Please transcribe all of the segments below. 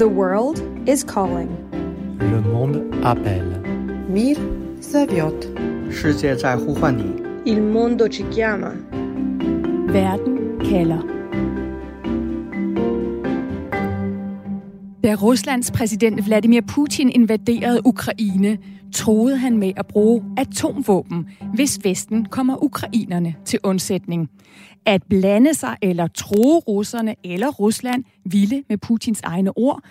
The world is calling. Le monde appelle. Mir zawiot. Il mondo ci chiama. Werden Keller. Da Ruslands præsident Vladimir Putin invaderede Ukraine, troede han med at bruge atomvåben, hvis Vesten kommer ukrainerne til undsætning. At blande sig eller tro russerne eller Rusland ville med Putins egne ord,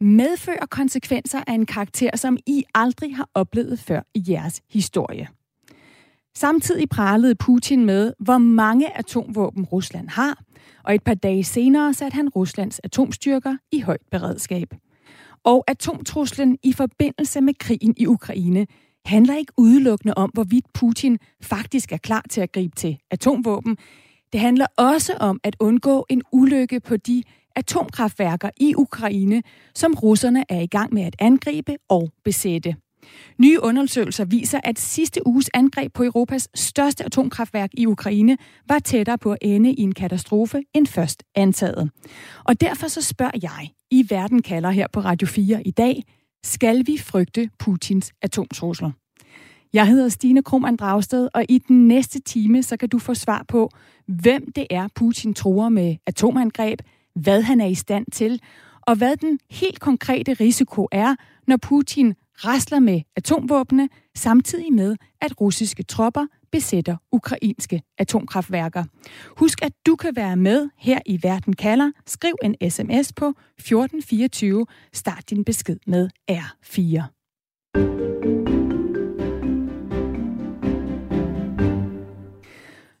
medfører konsekvenser af en karakter, som I aldrig har oplevet før i jeres historie. Samtidig pralede Putin med, hvor mange atomvåben Rusland har, og et par dage senere satte han Ruslands atomstyrker i højt beredskab. Og atomtruslen i forbindelse med krigen i Ukraine handler ikke udelukkende om, hvorvidt Putin faktisk er klar til at gribe til atomvåben. Det handler også om at undgå en ulykke på de atomkraftværker i Ukraine, som russerne er i gang med at angribe og besætte. Nye undersøgelser viser, at sidste uges angreb på Europas største atomkraftværk i Ukraine var tættere på at ende i en katastrofe end først antaget. Og derfor så spørger jeg, i Verden kalder her på Radio 4 i dag, skal vi frygte Putins atomtrusler? Jeg hedder Stine Krohmann Dragsted, og i den næste time, så kan du få svar på, hvem det er, Putin tror med atomangreb, hvad han er i stand til, og hvad den helt konkrete risiko er, når Putin rasler med atomvåbne, samtidig med, at russiske tropper besætter ukrainske atomkraftværker. Husk, at du kan være med her i Verden kalder. Skriv en sms på 1424. Start din besked med R4.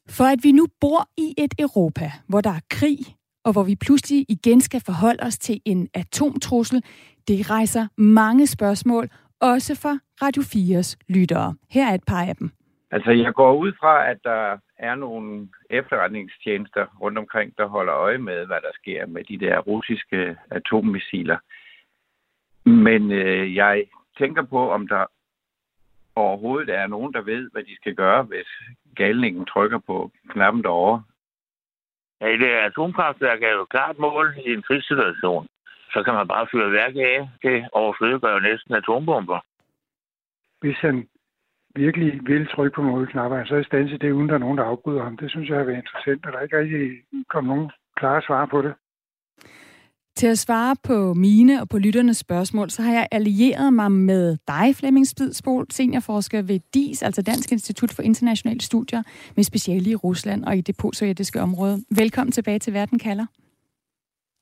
For at vi nu bor i et Europa, hvor der er krig, og hvor vi pludselig igen skal forholde os til en atomtrussel, det rejser mange spørgsmål, også for Radio 4's lyttere. Her er et par af dem. Altså, jeg går ud fra, at der er nogle efterretningstjenester rundt omkring, der holder øje med, hvad der sker med de der russiske atommissiler. Men øh, jeg tænker på, om der overhovedet er nogen, der ved, hvad de skal gøre, hvis galningen trykker på knappen derovre. Ja, det atomkraftværk er jo et klart mål i en krigssituation. Så kan man bare fyre værk af. Det overflødiggør jo næsten atombomber. Hvis han virkelig vil trykke på målknapper, så er i stand til det, uden der er nogen, der afbryder ham. Det synes jeg har været interessant, og der er ikke rigtig kommet nogen klare svar på det. Til at svare på mine og på lytternes spørgsmål, så har jeg allieret mig med dig, Flemming Spidsbol, seniorforsker ved DIS, altså Dansk Institut for Internationale Studier, med speciale i Rusland og i det postsovjetiske område. Velkommen tilbage til Verden kalder.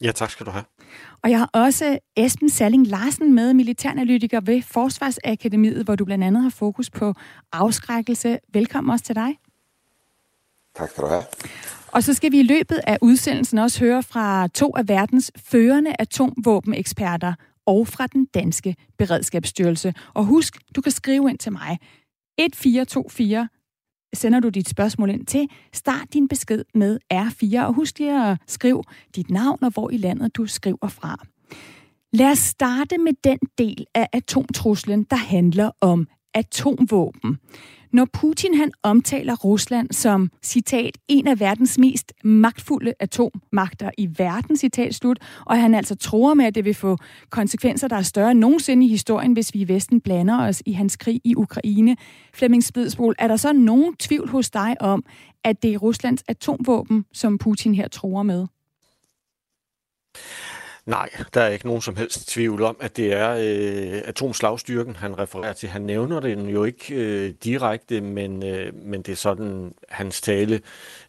Ja, tak skal du have. Og jeg har også Esben Salling Larsen med, militæranalytiker ved Forsvarsakademiet, hvor du blandt andet har fokus på afskrækkelse. Velkommen også til dig. Tak skal du have. Og så skal vi i løbet af udsendelsen også høre fra to af verdens førende atomvåbeneksperter og fra den danske beredskabsstyrelse. Og husk, du kan skrive ind til mig. 1424 sender du dit spørgsmål ind til. Start din besked med R4, og husk lige at skrive dit navn og hvor i landet du skriver fra. Lad os starte med den del af atomtruslen, der handler om atomvåben. Når Putin han omtaler Rusland som, citat, en af verdens mest magtfulde atommagter i verden, citat slut, og han altså tror med, at det vil få konsekvenser, der er større end nogensinde i historien, hvis vi i Vesten blander os i hans krig i Ukraine. Flemming Spidsbol, er der så nogen tvivl hos dig om, at det er Ruslands atomvåben, som Putin her tror med? Nej, der er ikke nogen som helst tvivl om, at det er øh, atomslagstyrken, han refererer til. Han nævner den jo ikke øh, direkte, men, øh, men det er sådan, hans tale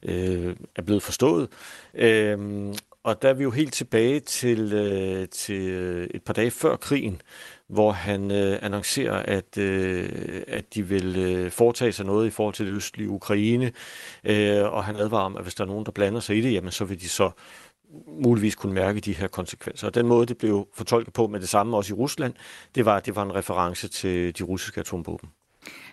øh, er blevet forstået. Øh, og der er vi jo helt tilbage til, øh, til øh, et par dage før krigen, hvor han øh, annoncerer, at, øh, at de vil øh, foretage sig noget i forhold til det østlige Ukraine, øh, og han advarer om, at hvis der er nogen, der blander sig i det, jamen så vil de så muligvis kunne mærke de her konsekvenser. Og den måde, det blev fortolket på med det samme også i Rusland, det var, det var en reference til de russiske atomvåben.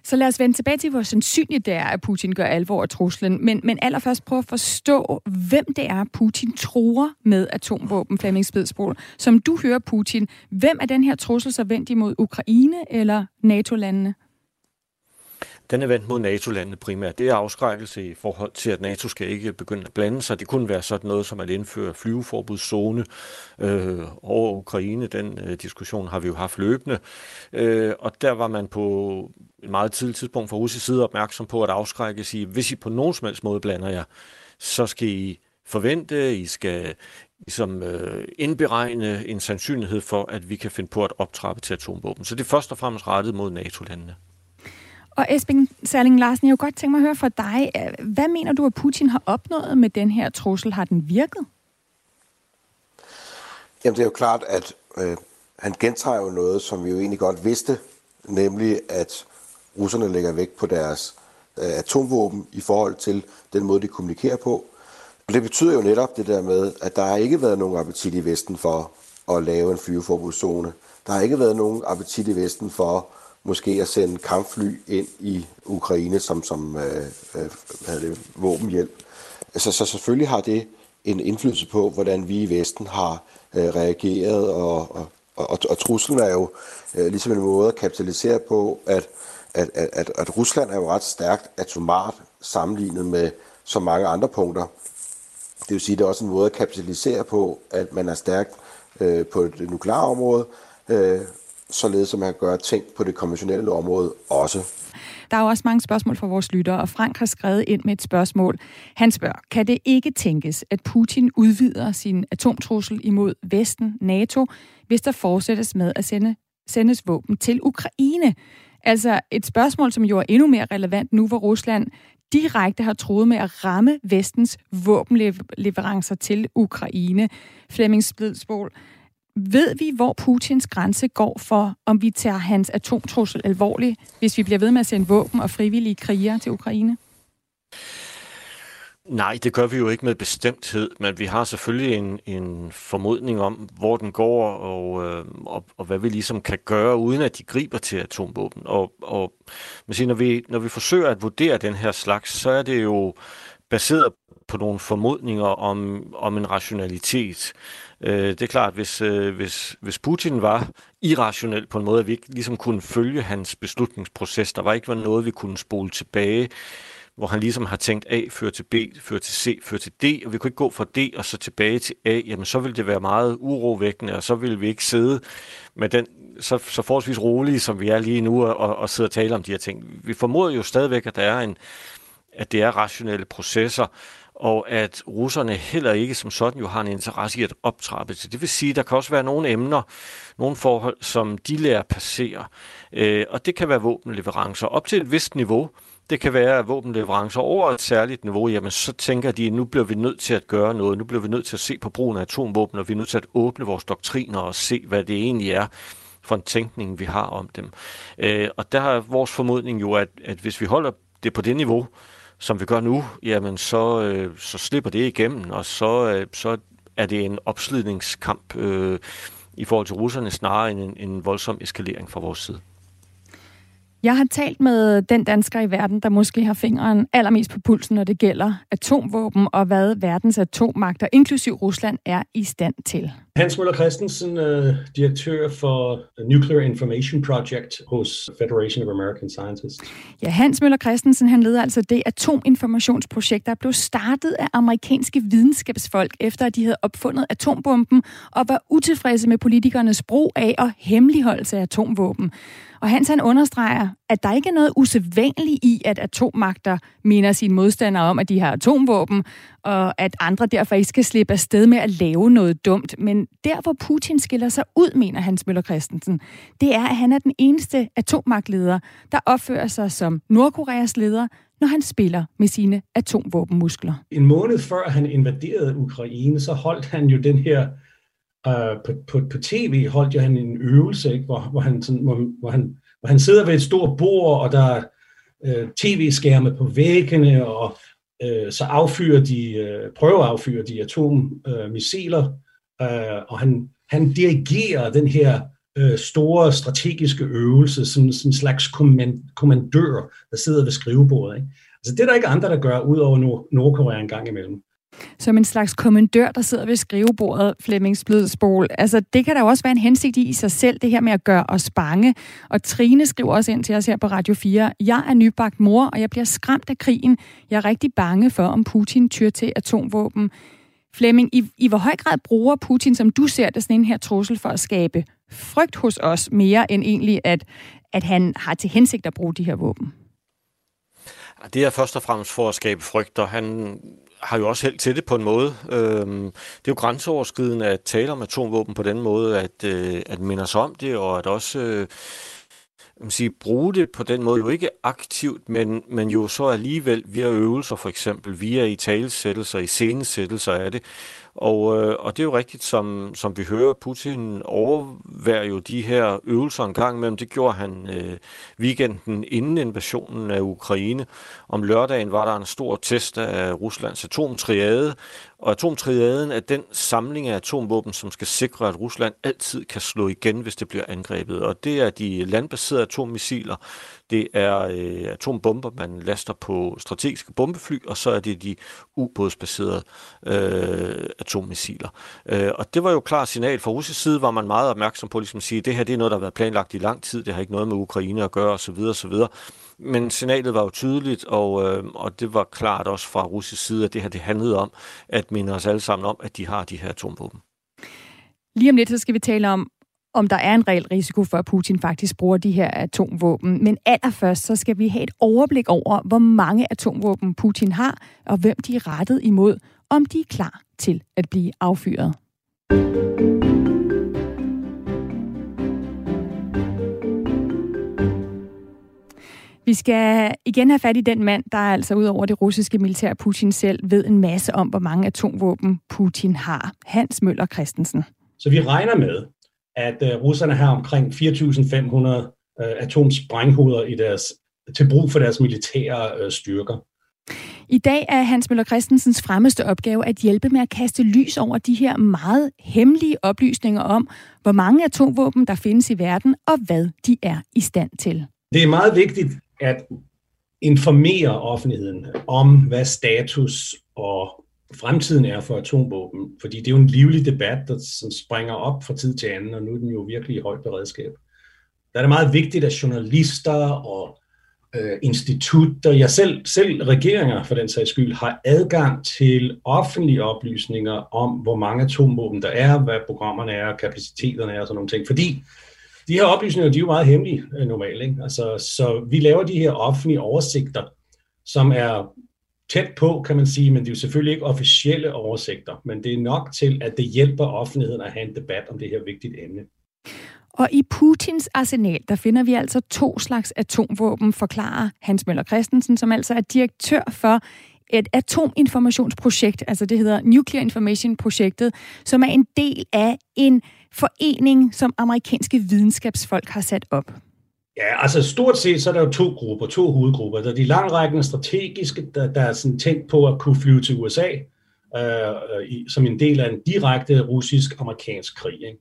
Så lad os vende tilbage til, hvor sandsynligt det er, at Putin gør alvor af truslen. Men, men allerførst prøv at forstå, hvem det er, Putin tror med atomvåben, Flemming Spidsbol. Som du hører Putin, hvem er den her trussel så vendt imod Ukraine eller NATO-landene? Den er vendt mod NATO-landene primært. Det er afskrækkelse i forhold til, at NATO skal ikke begynde at blande sig. Det kunne være sådan noget som at indføre flyveforbudszone øh, over Ukraine. Den øh, diskussion har vi jo haft løbende. Øh, og der var man på et meget tidligt tidspunkt fra russisk side opmærksom på at afskrække sige, hvis I på nogen som helst måde blander jer, så skal I forvente, I skal ligesom, øh, indberegne en sandsynlighed for, at vi kan finde på at optrappe til atomvåben. Så det er først og fremmest rettet mod NATO-landene. Og Esben Særling Larsen, jeg kunne godt tænke mig at høre fra dig. Hvad mener du, at Putin har opnået med den her trussel? Har den virket? Jamen, det er jo klart, at øh, han gentager jo noget, som vi jo egentlig godt vidste, nemlig at russerne lægger vægt på deres øh, atomvåben i forhold til den måde, de kommunikerer på. Og det betyder jo netop det der med, at der har ikke været nogen appetit i Vesten for at lave en flyveforbudszone. Der har ikke været nogen appetit i Vesten for måske at sende kampfly ind i Ukraine som, som øh, øh, hvad det, våbenhjælp. Så, så selvfølgelig har det en indflydelse på, hvordan vi i Vesten har øh, reageret, og, og, og, og truslen er jo øh, ligesom en måde at kapitalisere på, at, at, at, at Rusland er jo ret stærkt atomart sammenlignet med så mange andre punkter. Det vil sige, at det er også en måde at kapitalisere på, at man er stærkt øh, på det nukleare område, øh, således at man kan gøre ting på det konventionelle område også. Der er jo også mange spørgsmål fra vores lyttere, og Frank har skrevet ind med et spørgsmål. Han spørger, kan det ikke tænkes, at Putin udvider sin atomtrussel imod Vesten, NATO, hvis der fortsættes med at sende, sendes våben til Ukraine? Altså et spørgsmål, som jo er endnu mere relevant nu, hvor Rusland direkte har troet med at ramme vestens våbenleverancer til Ukraine. Flemming Splidsbol, ved vi, hvor Putins grænse går for, om vi tager hans atomtrussel alvorligt, hvis vi bliver ved med at sende våben og frivillige krigere til Ukraine? Nej, det gør vi jo ikke med bestemthed, men vi har selvfølgelig en, en formodning om, hvor den går, og, øh, og, og hvad vi ligesom kan gøre, uden at de griber til atomvåben. Og, og man siger, når, vi, når vi forsøger at vurdere den her slags, så er det jo baseret på nogle formodninger om, om en rationalitet. Øh, det er klart, hvis, øh, hvis, hvis Putin var irrationel på en måde, at vi ikke ligesom kunne følge hans beslutningsproces, der var ikke var noget, vi kunne spole tilbage, hvor han ligesom har tænkt A fører til B, fører til C, fører til D, og vi kunne ikke gå fra D og så tilbage til A, jamen så ville det være meget urovækkende, og så ville vi ikke sidde med den så, så forholdsvis rolige, som vi er lige nu, og, og sidde og tale om de her ting. Vi formoder jo stadigvæk, at der er en, at det er rationelle processer, og at russerne heller ikke som sådan jo har en interesse i at optrappe det. Det vil sige, at der kan også være nogle emner, nogle forhold, som de lærer passere. Øh, og det kan være våbenleverancer op til et vist niveau. Det kan være våbenleverancer over et særligt niveau. Jamen, så tænker de, at nu bliver vi nødt til at gøre noget. Nu bliver vi nødt til at se på brugen af atomvåben, og vi er nødt til at åbne vores doktriner og se, hvad det egentlig er for en tænkning, vi har om dem. Øh, og der har vores formodning jo, at, at hvis vi holder det på det niveau, som vi gør nu, jamen så, øh, så slipper det igennem, og så, øh, så er det en opslidningskamp øh, i forhold til russerne snarere end en, en voldsom eskalering fra vores side. Jeg har talt med den dansker i verden, der måske har fingeren allermest på pulsen, når det gælder atomvåben og hvad verdens atommagter, inklusiv Rusland, er i stand til. Hans Møller Christensen, uh, direktør for Nuclear Information Project hos Federation of American Scientists. Ja, Hans Møller Christensen, han leder altså det atominformationsprojekt, der blev startet af amerikanske videnskabsfolk, efter at de havde opfundet atombomben og var utilfredse med politikernes brug af og hemmeligholdelse af atomvåben. Og Hans han understreger, at der ikke er noget usædvanligt i, at atommagter minder sine modstandere om, at de har atomvåben, og at andre derfor ikke skal slippe afsted med at lave noget dumt. Men der, hvor Putin skiller sig ud, mener Hans Møller Christensen, det er, at han er den eneste atommagtleder, der opfører sig som Nordkoreas leder, når han spiller med sine atomvåbenmuskler. En måned før han invaderede Ukraine, så holdt han jo den her øh, på, på, på tv holdt jo han en øvelse, ikke, hvor, hvor, han sådan, hvor, hvor, han, hvor han sidder ved et stort bord, og der er øh, tv-skærme på væggene, og øh, så affyrer de, øh, prøver at affyre de atommissiler, uh, og han, han dirigerer den her øh, store strategiske øvelse som, som en slags kommand, kommandør, der sidder ved skrivebordet. Ikke? Altså det er der ikke andre, der gør, udover Nord- Nordkorea en gang imellem. Som en slags kommandør, der sidder ved skrivebordet, Flemming Splidsbol. Altså, det kan der jo også være en hensigt i i sig selv, det her med at gøre os bange. Og Trine skriver også ind til os her på Radio 4. Jeg er nybagt mor, og jeg bliver skræmt af krigen. Jeg er rigtig bange for, om Putin tyr til atomvåben. Flemming, i, i hvor høj grad bruger Putin, som du ser det, sådan en her trussel for at skabe frygt hos os, mere end egentlig, at, at han har til hensigt at bruge de her våben? Det er først og fremmest for at skabe frygt, og han har jo også held til det på en måde. Øhm, det er jo grænseoverskridende at tale om atomvåben på den måde, at, øh, at minde os om det, og at også øh, man sige, bruge det på den måde, jo ikke aktivt, men, men jo så alligevel via øvelser for eksempel, via i talesættelser, i scenesættelser af det, og, øh, og det er jo rigtigt, som, som vi hører, Putin overværer jo de her øvelser en gang imellem. Det gjorde han øh, weekenden inden invasionen af Ukraine. Om lørdagen var der en stor test af Ruslands atomtriade, og atomtriaden er den samling af atomvåben, som skal sikre, at Rusland altid kan slå igen, hvis det bliver angrebet. Og det er de landbaserede atommissiler, det er øh, atombomber, man laster på strategiske bombefly, og så er det de ubådsbaserede øh, atommissiler. Øh, og det var jo klart signal. Fra russisk side var man meget opmærksom på ligesom at sige, at det her det er noget, der har været planlagt i lang tid, det har ikke noget med Ukraine at gøre osv. osv. Men signalet var jo tydeligt, og, øh, og det var klart også fra russisk side, at det her det handlede om at minde os alle sammen om, at de har de her atomvåben. Lige om lidt, så skal vi tale om, om der er en reel risiko for, at Putin faktisk bruger de her atomvåben. Men allerførst, så skal vi have et overblik over, hvor mange atomvåben Putin har, og hvem de er rettet imod, om de er klar til at blive affyret. Vi skal igen have fat i den mand, der er altså ud over det russiske militær Putin selv ved en masse om, hvor mange atomvåben Putin har. Hans Møller Christensen. Så vi regner med, at uh, russerne har omkring 4.500 uh, atomsprænghoveder i deres, til brug for deres militære uh, styrker. I dag er Hans Møller Christensens fremmeste opgave at hjælpe med at kaste lys over de her meget hemmelige oplysninger om, hvor mange atomvåben der findes i verden, og hvad de er i stand til. Det er meget vigtigt at informere offentligheden om, hvad status og fremtiden er for atomvåben. Fordi det er jo en livlig debat, der som springer op fra tid til anden, og nu er den jo virkelig i højt beredskab. Der er det meget vigtigt, at journalister og øh, institutter, ja selv, selv regeringer for den sags skyld, har adgang til offentlige oplysninger om, hvor mange atomvåben der er, hvad programmerne er, kapaciteterne er og sådan nogle ting. Fordi de her oplysninger, de er jo meget hemmelige øh, normalt. Ikke? Altså, så vi laver de her offentlige oversigter, som er tæt på, kan man sige, men det er jo selvfølgelig ikke officielle oversigter, men det er nok til, at det hjælper offentligheden at have en debat om det her vigtige emne. Og i Putins arsenal, der finder vi altså to slags atomvåben, forklarer Hans Møller Christensen, som altså er direktør for et atominformationsprojekt, altså det hedder Nuclear Information Projektet, som er en del af en forening, som amerikanske videnskabsfolk har sat op. Ja, altså stort set så er der jo to grupper, to hovedgrupper. Der er de langrækkende strategiske, der, der er sådan tænkt på at kunne flyve til USA, øh, øh, i, som en del af en direkte russisk-amerikansk krig. Ikke?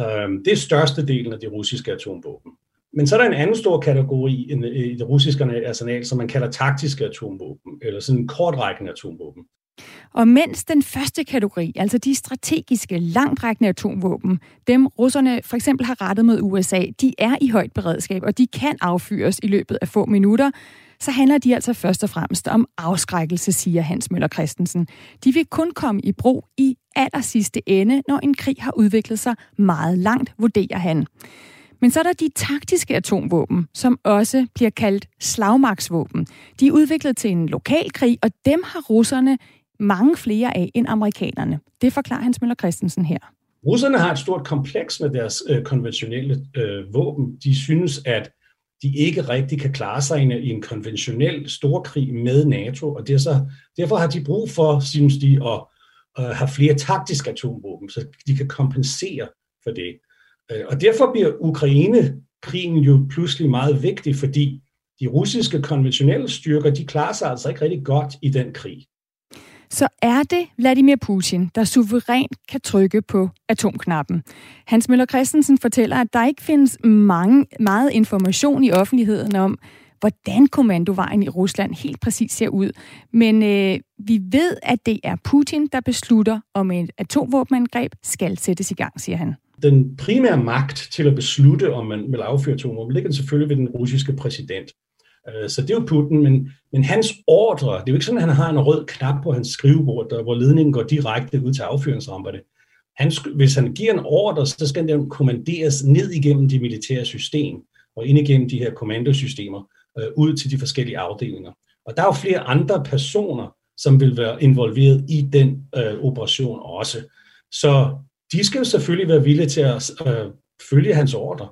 Øh, det er største delen af de russiske atomvåben. Men så er der en anden stor kategori i det russiske arsenal, som man kalder taktiske atomvåben, eller sådan kortrækkende atomvåben. Og mens den første kategori, altså de strategiske, langtrækkende atomvåben, dem russerne for eksempel har rettet mod USA, de er i højt beredskab, og de kan affyres i løbet af få minutter, så handler de altså først og fremmest om afskrækkelse, siger Hans Møller Christensen. De vil kun komme i brug i aller sidste ende, når en krig har udviklet sig meget langt, vurderer han. Men så er der de taktiske atomvåben, som også bliver kaldt slagmarksvåben. De er udviklet til en lokal krig, og dem har russerne mange flere af end amerikanerne. Det forklarer Hans Møller Christensen her. Russerne har et stort kompleks med deres øh, konventionelle øh, våben. De synes, at de ikke rigtig kan klare sig i en konventionel storkrig med NATO, og det er så, derfor har de brug for, synes de, at uh, have flere taktiske atomvåben, så de kan kompensere for det. Øh, og derfor bliver Ukraine-krigen jo pludselig meget vigtig, fordi de russiske konventionelle styrker, de klarer sig altså ikke rigtig godt i den krig så er det Vladimir Putin, der suverænt kan trykke på atomknappen. Hans Møller Christensen fortæller, at der ikke findes mange, meget information i offentligheden om, hvordan kommandovejen i Rusland helt præcis ser ud. Men øh, vi ved, at det er Putin, der beslutter, om et atomvåbenangreb skal sættes i gang, siger han. Den primære magt til at beslutte, om man vil afføre atomvåben, ligger selvfølgelig ved den russiske præsident. Øh, så det er jo Putin, men, men hans ordre, det er jo ikke sådan, at han har en rød knap på hans skrivebord, der, hvor ledningen går direkte ud til affyringsramperne. Han, hvis han giver en ordre, så skal den kommanderes ned igennem de militære system og ind igennem de her kommandosystemer øh, ud til de forskellige afdelinger. Og der er jo flere andre personer, som vil være involveret i den øh, operation også. Så de skal jo selvfølgelig være villige til at øh, følge hans ordre.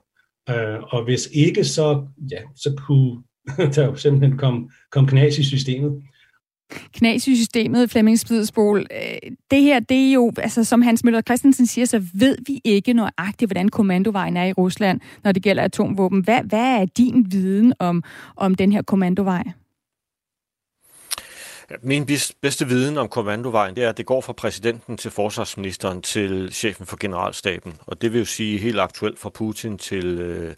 Øh, og hvis ikke, så, ja, så kunne der jo simpelthen kom, kom knas i systemet knas i systemet, Flemming Spidsbol. Øh, det her, det er jo, altså som Hans Møller Christensen siger, så ved vi ikke nøjagtigt, hvordan kommandovejen er i Rusland, når det gælder atomvåben. Hvad, hvad er din viden om, om den her kommandovej? Min bedste viden om kommandovejen, det er, at det går fra præsidenten til forsvarsministeren til chefen for generalstaben. Og det vil jo sige helt aktuelt fra Putin til øh,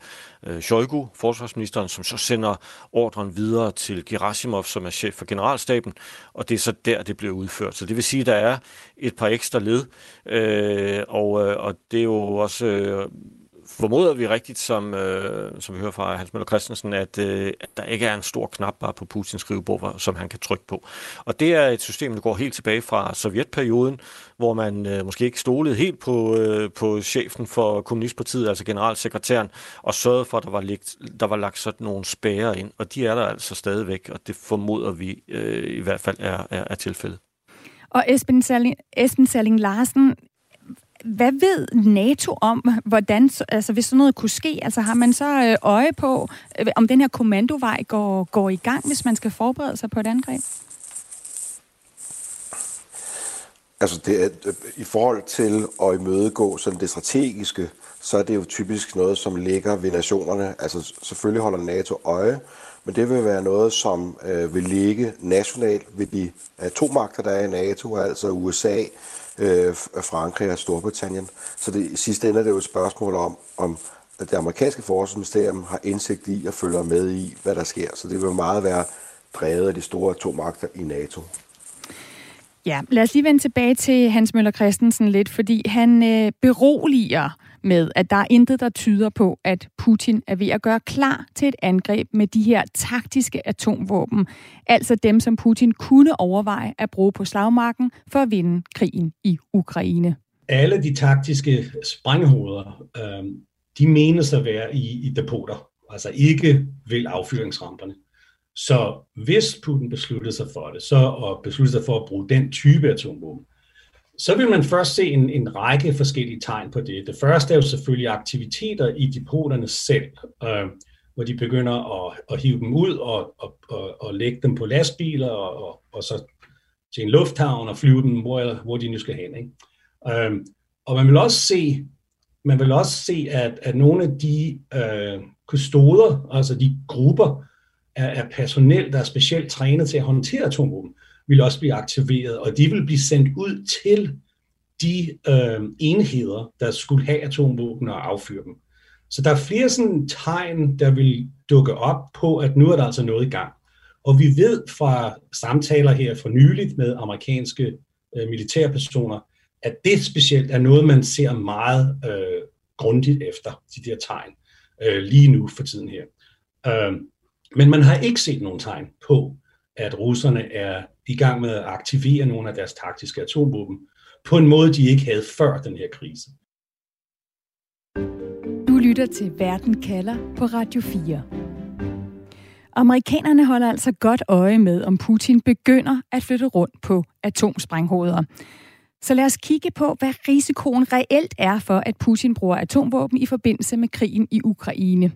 øh, Shoigu, forsvarsministeren, som så sender ordren videre til Gerasimov, som er chef for generalstaben, og det er så der, det bliver udført. Så det vil sige, at der er et par ekstra led, øh, og, øh, og det er jo også... Øh, formoder vi rigtigt, som, øh, som vi hører fra Hans Møller Christensen, at, øh, at der ikke er en stor knap bare på Putins skrivebord, som han kan trykke på. Og det er et system, der går helt tilbage fra sovjetperioden, hvor man øh, måske ikke stolede helt på, øh, på chefen for Kommunistpartiet, altså generalsekretæren, og sørgede for, at der var, ligt, der var lagt sådan nogle spærre ind, og de er der altså stadigvæk, og det formoder vi øh, i hvert fald er, er, er tilfældet. Og Esben Salling, Esben Salling Larsen, hvad ved NATO om, hvordan, altså hvis sådan noget kunne ske? Altså har man så øh, øje på, øh, om den her kommandovej går, går i gang, hvis man skal forberede sig på et angreb? Altså det er, øh, i forhold til at imødegå sådan det strategiske, så er det jo typisk noget, som ligger ved nationerne. Altså selvfølgelig holder NATO øje, men det vil være noget, som øh, vil ligge nationalt ved de atommagter, der er i NATO, altså USA, øh, Frankrig og Storbritannien. Så det, i sidste ende er det jo et spørgsmål om, om at det amerikanske forsvarsministerium har indsigt i og følger med i, hvad der sker. Så det vil meget være drevet af de store atommagter i NATO. Ja, lad os lige vende tilbage til Hans Møller Christensen lidt, fordi han øh, beroliger med, at der er intet, der tyder på, at Putin er ved at gøre klar til et angreb med de her taktiske atomvåben. Altså dem, som Putin kunne overveje at bruge på slagmarken for at vinde krigen i Ukraine. Alle de taktiske sprænghoveder, øh, de menes at være i, i depoter, altså ikke ved affyringsramperne. Så hvis Putin besluttede sig for det, så og besluttede sig for at bruge den type atomvåben, så vil man først se en, en række forskellige tegn på det. Det første er jo selvfølgelig aktiviteter i depoterne selv, øh, hvor de begynder at, at hive dem ud og, og, og, og lægge dem på lastbiler og, og, og så til en lufthavn og flyve dem, hvor, hvor de nu skal hen. Ikke? Øh, og man vil også se, man vil også se at, at nogle af de øh, kustoder, altså de grupper af, af personel, der er specielt trænet til at håndtere atomvåben, vil også blive aktiveret, og de vil blive sendt ud til de øh, enheder, der skulle have atomvåben og affyre dem. Så der er flere sådan tegn, der vil dukke op på, at nu er der altså noget i gang. Og vi ved fra samtaler her for nyligt med amerikanske øh, militærpersoner, at det specielt er noget, man ser meget øh, grundigt efter, de der tegn, øh, lige nu for tiden her. Øh, men man har ikke set nogen tegn på, at russerne er i gang med at aktivere nogle af deres taktiske atomvåben på en måde, de ikke havde før den her krise. Du lytter til Verden kalder på Radio 4. Amerikanerne holder altså godt øje med, om Putin begynder at flytte rundt på atomsprænghoveder. Så lad os kigge på, hvad risikoen reelt er for, at Putin bruger atomvåben i forbindelse med krigen i Ukraine.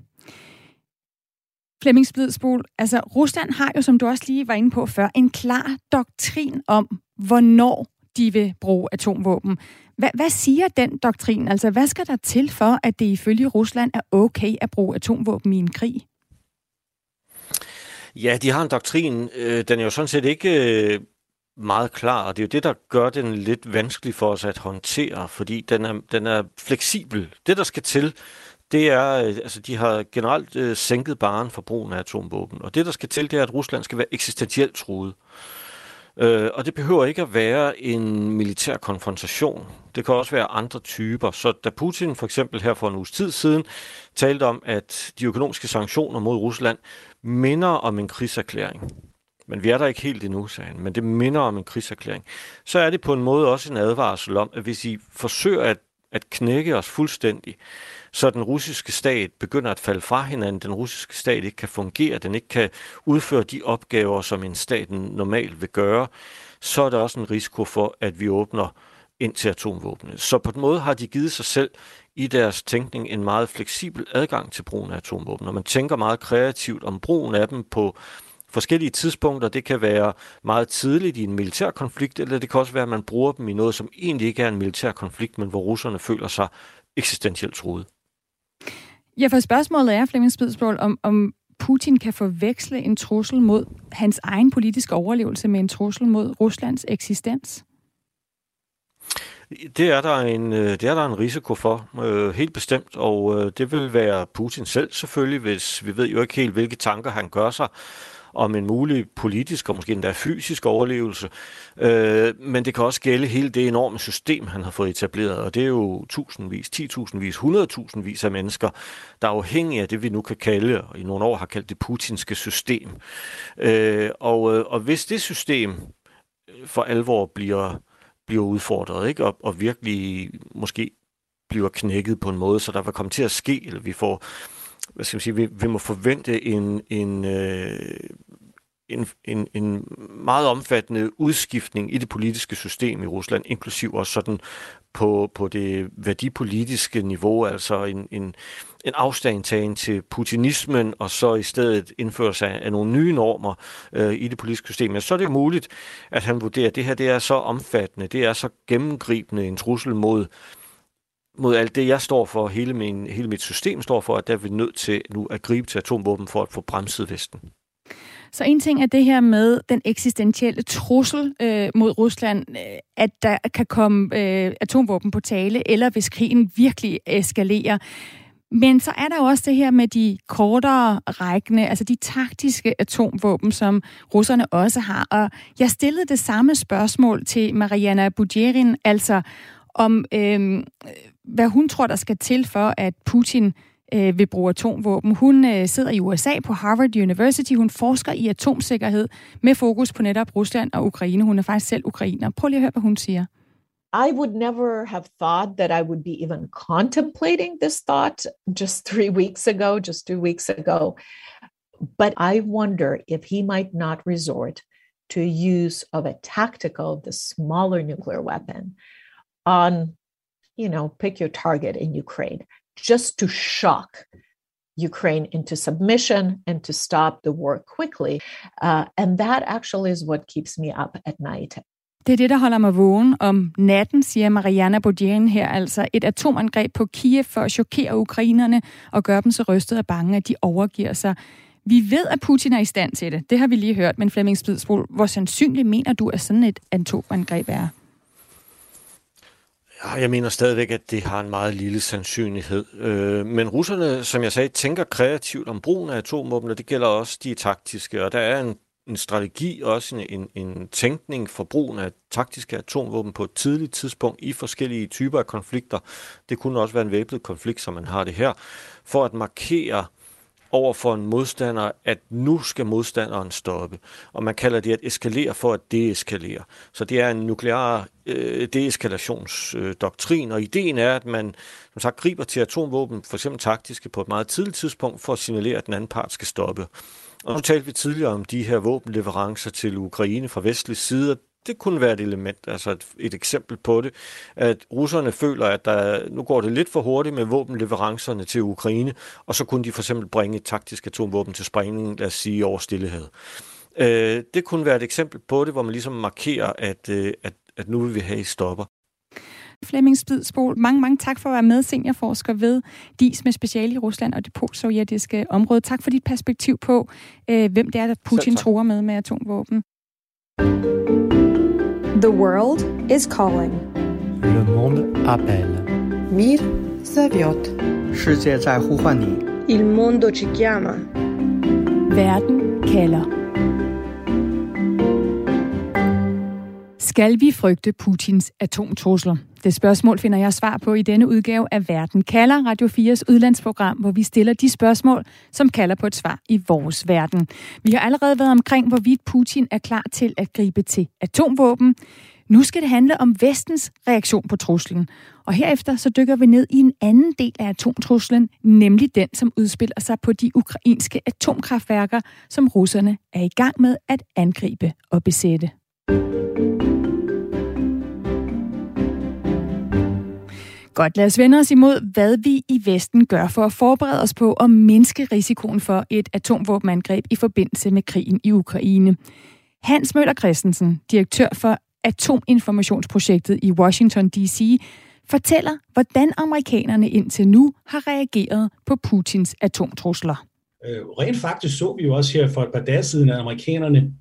Flemming Splidsbol, altså Rusland har jo, som du også lige var inde på før, en klar doktrin om, hvornår de vil bruge atomvåben. Hvad, hvad siger den doktrin? Altså, hvad skal der til for, at det ifølge Rusland er okay at bruge atomvåben i en krig? Ja, de har en doktrin. Øh, den er jo sådan set ikke øh, meget klar, og det er jo det, der gør den lidt vanskelig for os at håndtere, fordi den er, den er fleksibel. Det, der skal til, det er, øh, altså de har generelt øh, sænket baren for brugen af atomvåben. Og det, der skal til, det er, at Rusland skal være eksistentielt truet. Øh, og det behøver ikke at være en militær konfrontation. Det kan også være andre typer. Så da Putin for eksempel her for en uges tid siden talte om, at de økonomiske sanktioner mod Rusland minder om en krigserklæring, men vi er der ikke helt endnu, sagde han, men det minder om en krigserklæring, så er det på en måde også en advarsel om, at hvis I forsøger at, at knække os fuldstændig, så den russiske stat begynder at falde fra hinanden, den russiske stat ikke kan fungere, den ikke kan udføre de opgaver, som en stat normalt vil gøre, så er der også en risiko for, at vi åbner ind til atomvåbne. Så på den måde har de givet sig selv i deres tænkning en meget fleksibel adgang til brugen af atomvåben, og man tænker meget kreativt om brugen af dem på forskellige tidspunkter. Det kan være meget tidligt i en militær konflikt, eller det kan også være, at man bruger dem i noget, som egentlig ikke er en militær konflikt, men hvor russerne føler sig eksistentielt truet. Ja, for spørgsmålet er, Flemming Spidsbål, om, om Putin kan forveksle en trussel mod hans egen politiske overlevelse med en trussel mod Ruslands eksistens? Det er der en, øh, det er der en risiko for, øh, helt bestemt, og øh, det vil være Putin selv selvfølgelig, hvis vi ved jo ikke helt, hvilke tanker han gør sig om en mulig politisk og måske endda fysisk overlevelse. Øh, men det kan også gælde hele det enorme system, han har fået etableret, og det er jo tusindvis, titusindvis, hundredtusindvis af mennesker, der er afhængige af det, vi nu kan kalde, og i nogle år har kaldt det putinske system. Øh, og, øh, og hvis det system øh, for alvor bliver, bliver udfordret, ikke? Og, og virkelig måske bliver knækket på en måde, så der vil komme til at ske, eller vi får hvad skal man sige, vi, vi må forvente en, en, øh, en, en, en meget omfattende udskiftning i det politiske system i Rusland, inklusiv også sådan på, på det værdipolitiske niveau, altså en, en, en afstandtagen til putinismen, og så i stedet indførelse af, af nogle nye normer øh, i det politiske system. Ja, så er det muligt, at han vurderer, at det her det er så omfattende, det er så gennemgribende en trussel mod mod alt det, jeg står for, hele, min, hele mit system står for, at der er vi nødt til nu at gribe til atomvåben for at få bremset Vesten. Så en ting er det her med den eksistentielle trussel øh, mod Rusland, øh, at der kan komme øh, atomvåben på tale, eller hvis krigen virkelig eskalerer. Men så er der jo også det her med de kortere rækkende, altså de taktiske atomvåben, som russerne også har. Og jeg stillede det samme spørgsmål til Mariana Budjerin, altså om øh, hvad hun tror, der skal til for, at Putin øh, vil bruge atomvåben. Hun øh, sidder i USA på Harvard University. Hun forsker i atomsikkerhed med fokus på netop Rusland og Ukraine. Hun er faktisk selv ukrainer. Prøv lige at høre, hvad hun siger. I would never have thought that I would be even contemplating this thought just three weeks ago, just two weeks ago. But I wonder if he might not resort to use of a tactical, the smaller nuclear weapon on, you know, pick your target in Ukraine, just to shock Ukraine into submission and to stop the war quickly. Uh, and that actually is what keeps me up at night. Det er det, der holder mig vågen om natten, siger Mariana Bodjen her, altså et atomangreb på Kiev for at chokere ukrainerne og gøre dem så rystet og bange, at de overgiver sig. Vi ved, at Putin er i stand til det. Det har vi lige hørt, men Flemming Spidsbol, hvor sandsynligt mener du, at sådan et atomangreb er? Ja, jeg mener stadigvæk, at det har en meget lille sandsynlighed. Øh, men russerne, som jeg sagde, tænker kreativt om brugen af atomvåben, og det gælder også de taktiske. Og der er en, en strategi, også en, en, en tænkning for brugen af taktiske atomvåben på et tidligt tidspunkt i forskellige typer af konflikter. Det kunne også være en væbnet konflikt, som man har det her, for at markere over for en modstander, at nu skal modstanderen stoppe. Og man kalder det at eskalere for at deeskalere. Så det er en nuklear øh, deeskalationsdoktrin, og ideen er, at man som sagt griber til atomvåben, for eksempel taktiske, på et meget tidligt tidspunkt, for at signalere, at den anden part skal stoppe. Og nu talte vi tidligere om de her våbenleverancer til Ukraine fra vestlig side, det kunne være et element, altså et, et eksempel på det, at russerne føler, at der, nu går det lidt for hurtigt med våbenleverancerne til Ukraine, og så kunne de for eksempel bringe et taktisk atomvåben til sprængning, lad os sige, over Stillehavet. Øh, det kunne være et eksempel på det, hvor man ligesom markerer, at, øh, at, at nu vil vi have, I stopper. Flemming Spidsbol, mange, mange tak for at være med, seniorforsker ved DIS med speciale i Rusland og det postsovjetiske område. Tak for dit perspektiv på, øh, hvem det er, der Putin tror med med atomvåben. The world is calling. Le monde appelle. Мир зовет. 世界在呼唤你。 Il mondo ci chiama. Verden kalder. Skal vi frygte Putins atomtrusler? Det spørgsmål finder jeg svar på i denne udgave af Verden kalder, Radio 4's udlandsprogram, hvor vi stiller de spørgsmål, som kalder på et svar i vores verden. Vi har allerede været omkring, hvorvidt Putin er klar til at gribe til atomvåben. Nu skal det handle om vestens reaktion på truslen. Og herefter så dykker vi ned i en anden del af atomtruslen, nemlig den, som udspiller sig på de ukrainske atomkraftværker, som russerne er i gang med at angribe og besætte. Godt, lad os vende os imod, hvad vi i Vesten gør for at forberede os på at mindske risikoen for et atomvåbenangreb i forbindelse med krigen i Ukraine. Hans Møller Christensen, direktør for Atominformationsprojektet i Washington D.C., fortæller, hvordan amerikanerne indtil nu har reageret på Putins atomtrusler. Øh, rent faktisk så vi jo også her for et par dage siden, at amerikanerne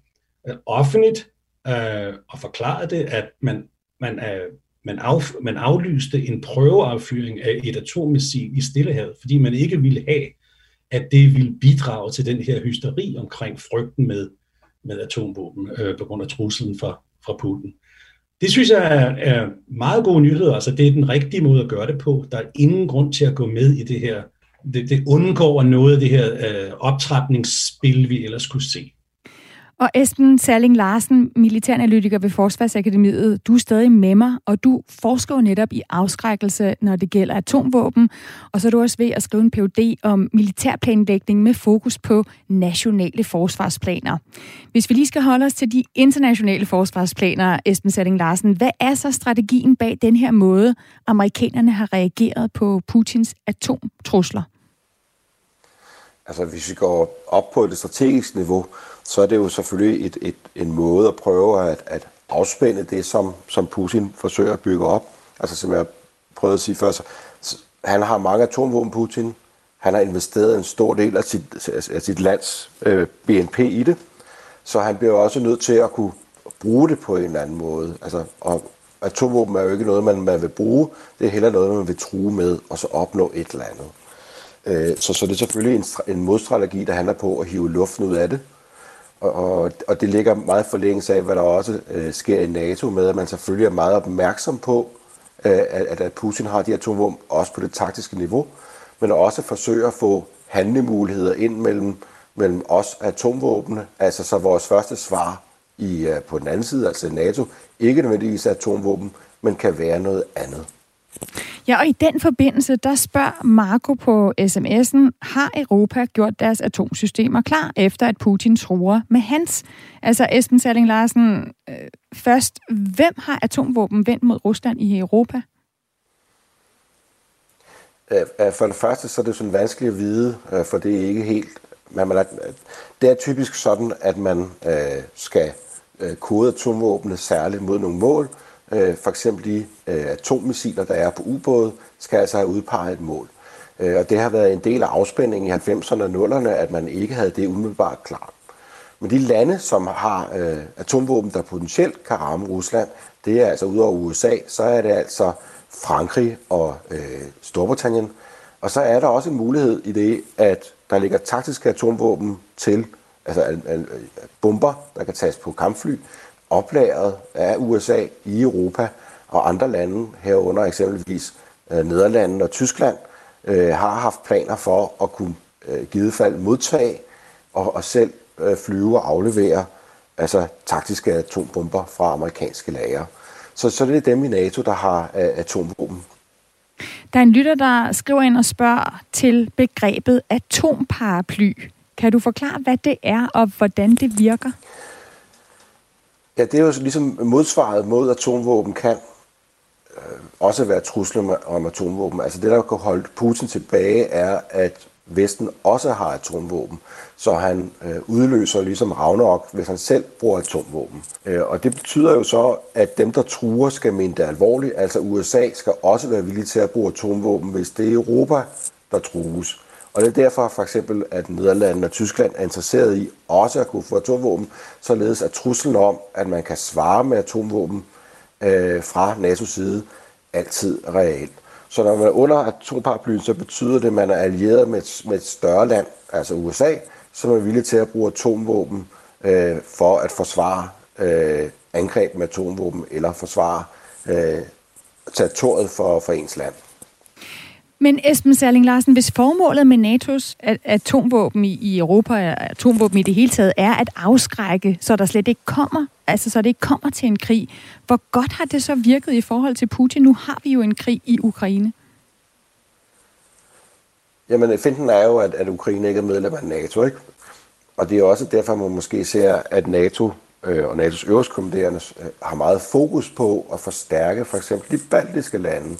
øh, offentligt øh, og forklarede det, at man, man, øh, man, af, man aflyste en prøveaffyring af et atommissil i Stillehavet, fordi man ikke ville have, at det ville bidrage til den her hysteri omkring frygten med, med atomvåben øh, på grund af truslen fra, fra Putin. Det synes jeg er, er meget gode nyheder. Altså, det er den rigtige måde at gøre det på. Der er ingen grund til at gå med i det her. Det, det undgår noget af det her øh, optrapningsspil, vi ellers kunne se. Og Esben Serling Larsen, militæranalytiker ved Forsvarsakademiet, du er stadig med mig, og du forsker jo netop i afskrækkelse, når det gælder atomvåben, og så er du også ved at skrive en PhD om militærplanlægning med fokus på nationale forsvarsplaner. Hvis vi lige skal holde os til de internationale forsvarsplaner, Esben Serling Larsen, hvad er så strategien bag den her måde, amerikanerne har reageret på Putins atomtrusler? Altså hvis vi går op på det strategiske niveau, så er det jo selvfølgelig et, et, en måde at prøve at, at afspænde det, som, som Putin forsøger at bygge op. Altså som jeg prøvede at sige før, så, han har mange atomvåben, Putin. Han har investeret en stor del af sit, af sit lands øh, BNP i det. Så han bliver også nødt til at kunne bruge det på en eller anden måde. Altså, og atomvåben er jo ikke noget, man, man vil bruge. Det er heller noget, man vil true med, og så opnå et eller andet. Øh, så, så det er selvfølgelig en, en modstrategi, der handler på at hive luften ud af det. Og, og, og det ligger meget forlængelse af, hvad der også øh, sker i NATO med, at man selvfølgelig er meget opmærksom på, øh, at, at Putin har de atomvåben, også på det taktiske niveau, men også forsøger at få handlemuligheder ind mellem, mellem os atomvåbne, altså så vores første svar i, øh, på den anden side, altså NATO, ikke nødvendigvis er atomvåben, men kan være noget andet. Ja, og i den forbindelse, der spørger Marco på sms'en, har Europa gjort deres atomsystemer klar, efter at Putin truer med hans? Altså Esben Salling Larsen, øh, først, hvem har atomvåben vendt mod Rusland i Europa? Øh, øh, for det første, så er det sådan vanskeligt at vide, øh, for det er ikke helt... Man, man er, det er typisk sådan, at man øh, skal kode atomvåbne særligt mod nogle mål, Øh, for eksempel de øh, atommissiler, der er på ubåde, skal altså have udpeget et mål. Øh, og det har været en del af afspændingen i 90'erne og 0'erne, at man ikke havde det umiddelbart klart. Men de lande, som har øh, atomvåben, der potentielt kan ramme Rusland, det er altså udover USA, så er det altså Frankrig og øh, Storbritannien. Og så er der også en mulighed i det, at der ligger taktiske atomvåben til, altså øh, bomber, der kan tages på kampfly, oplagret af USA i Europa og andre lande, herunder eksempelvis øh, Nederlandene og Tyskland, øh, har haft planer for at kunne øh, givet fald modtage og, og selv øh, flyve og aflevere altså taktiske atombomber fra amerikanske lager. Så, så det er dem i NATO, der har øh, atomvåben. Der er en lytter, der skriver ind og spørger til begrebet atomparaply. Kan du forklare, hvad det er, og hvordan det virker? Ja, det er jo ligesom modsvaret mod atomvåben kan øh, også være trusler om atomvåben. Altså det, der kan holde Putin tilbage, er, at Vesten også har atomvåben. Så han øh, udløser ligesom Ragnarok, hvis han selv bruger atomvåben. Øh, og det betyder jo så, at dem, der truer, skal mene det alvorligt. Altså USA skal også være villige til at bruge atomvåben, hvis det er Europa, der trues. Og det er derfor for eksempel, at Nederlandene og Tyskland er interesseret i også at kunne få atomvåben, således at truslen om, at man kan svare med atomvåben øh, fra NATO's side, altid er reelt. Så når man er under atomparaplyen, så betyder det, at man er allieret med et, med et større land, altså USA, som er villig til at bruge atomvåben øh, for at forsvare øh, angreb med atomvåben eller forsvare øh, territoriet for, for ens land. Men Esben Serling Larsen, hvis formålet med NATO's atomvåben i Europa, atomvåben i det hele taget, er at afskrække, så der slet ikke kommer, altså så det ikke kommer til en krig, hvor godt har det så virket i forhold til Putin? Nu har vi jo en krig i Ukraine. Jamen, finden er jo, at, at Ukraine ikke er medlem af NATO, ikke? Og det er også derfor, man måske ser, at NATO øh, og NATO's øverstkommanderende øh, har meget fokus på at forstærke for eksempel de baltiske lande,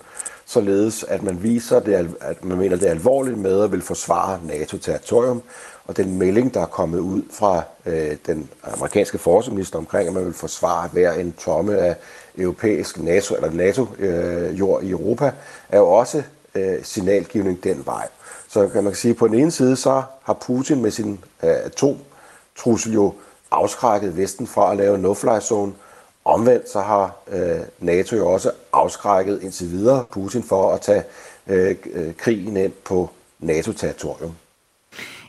således at man viser, det, at man mener, det er alvorligt med at vil forsvare NATO-territorium, og den melding, der er kommet ud fra øh, den amerikanske forsvarsminister omkring, at man vil forsvare hver en tomme af europæisk NATO eller NATO-jord øh, i Europa, er jo også øh, signalgivning den vej. Så kan man sige, at på den ene side, så har Putin med sin øh, atomtrussel jo afskrækket Vesten fra at lave en no-fly zone. Omvendt så har øh, NATO jo også afskrækket indtil videre Putin for at tage øh, øh, krigen ind på NATO-territorium.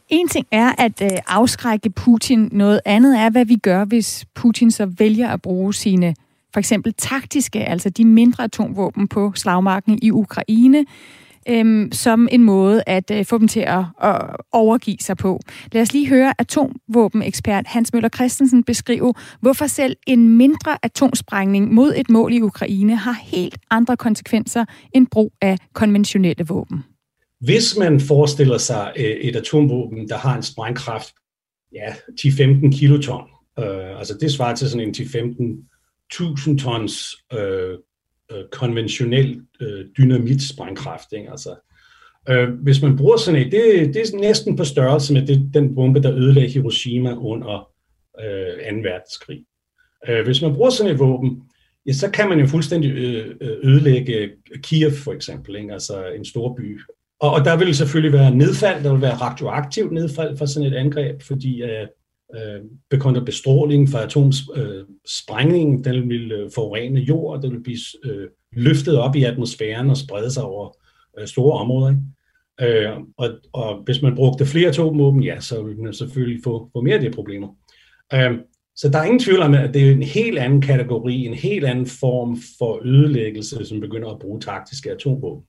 En ting er at øh, afskrække Putin. Noget andet er, hvad vi gør, hvis Putin så vælger at bruge sine for eksempel taktiske, altså de mindre atomvåben på slagmarken i Ukraine øhm, som en måde at øh, få dem til at, at overgive sig på. Lad os lige høre atomvåbenekspert Hans Møller Christensen beskrive, hvorfor selv en mindre atomsprængning mod et mål i Ukraine har helt andre konsekvenser end brug af konventionelle våben. Hvis man forestiller sig øh, et atomvåben, der har en sprængkraft ja, 10-15 kiloton, øh, altså det svarer til sådan en 10-15 1000 tons øh, øh, konventionel øh. Ikke? Altså, øh, hvis man bruger sådan et, det, det er næsten på størrelse med det, den bombe, der ødelagde Hiroshima under øh, 2. verdenskrig. Øh, hvis man bruger sådan et våben, ja, så kan man jo fuldstændig øh, øh, ødelægge Kiev for eksempel, ikke? altså en stor by. Og, og der vil selvfølgelig være nedfald, der vil være radioaktivt nedfald for sådan et angreb, fordi øh, øh, begyndte bestråling fra atomsprængningen, øh, den vil øh, forurene jord, og den ville blive øh, løftet op i atmosfæren og sprede sig over øh, store områder. Ikke? Øh, og, og hvis man brugte flere atomvåben, ja, så ville man selvfølgelig få, få mere af de problemer. Øh, så der er ingen tvivl om, at det er en helt anden kategori, en helt anden form for ødelæggelse, som begynder at bruge taktiske atomvåben.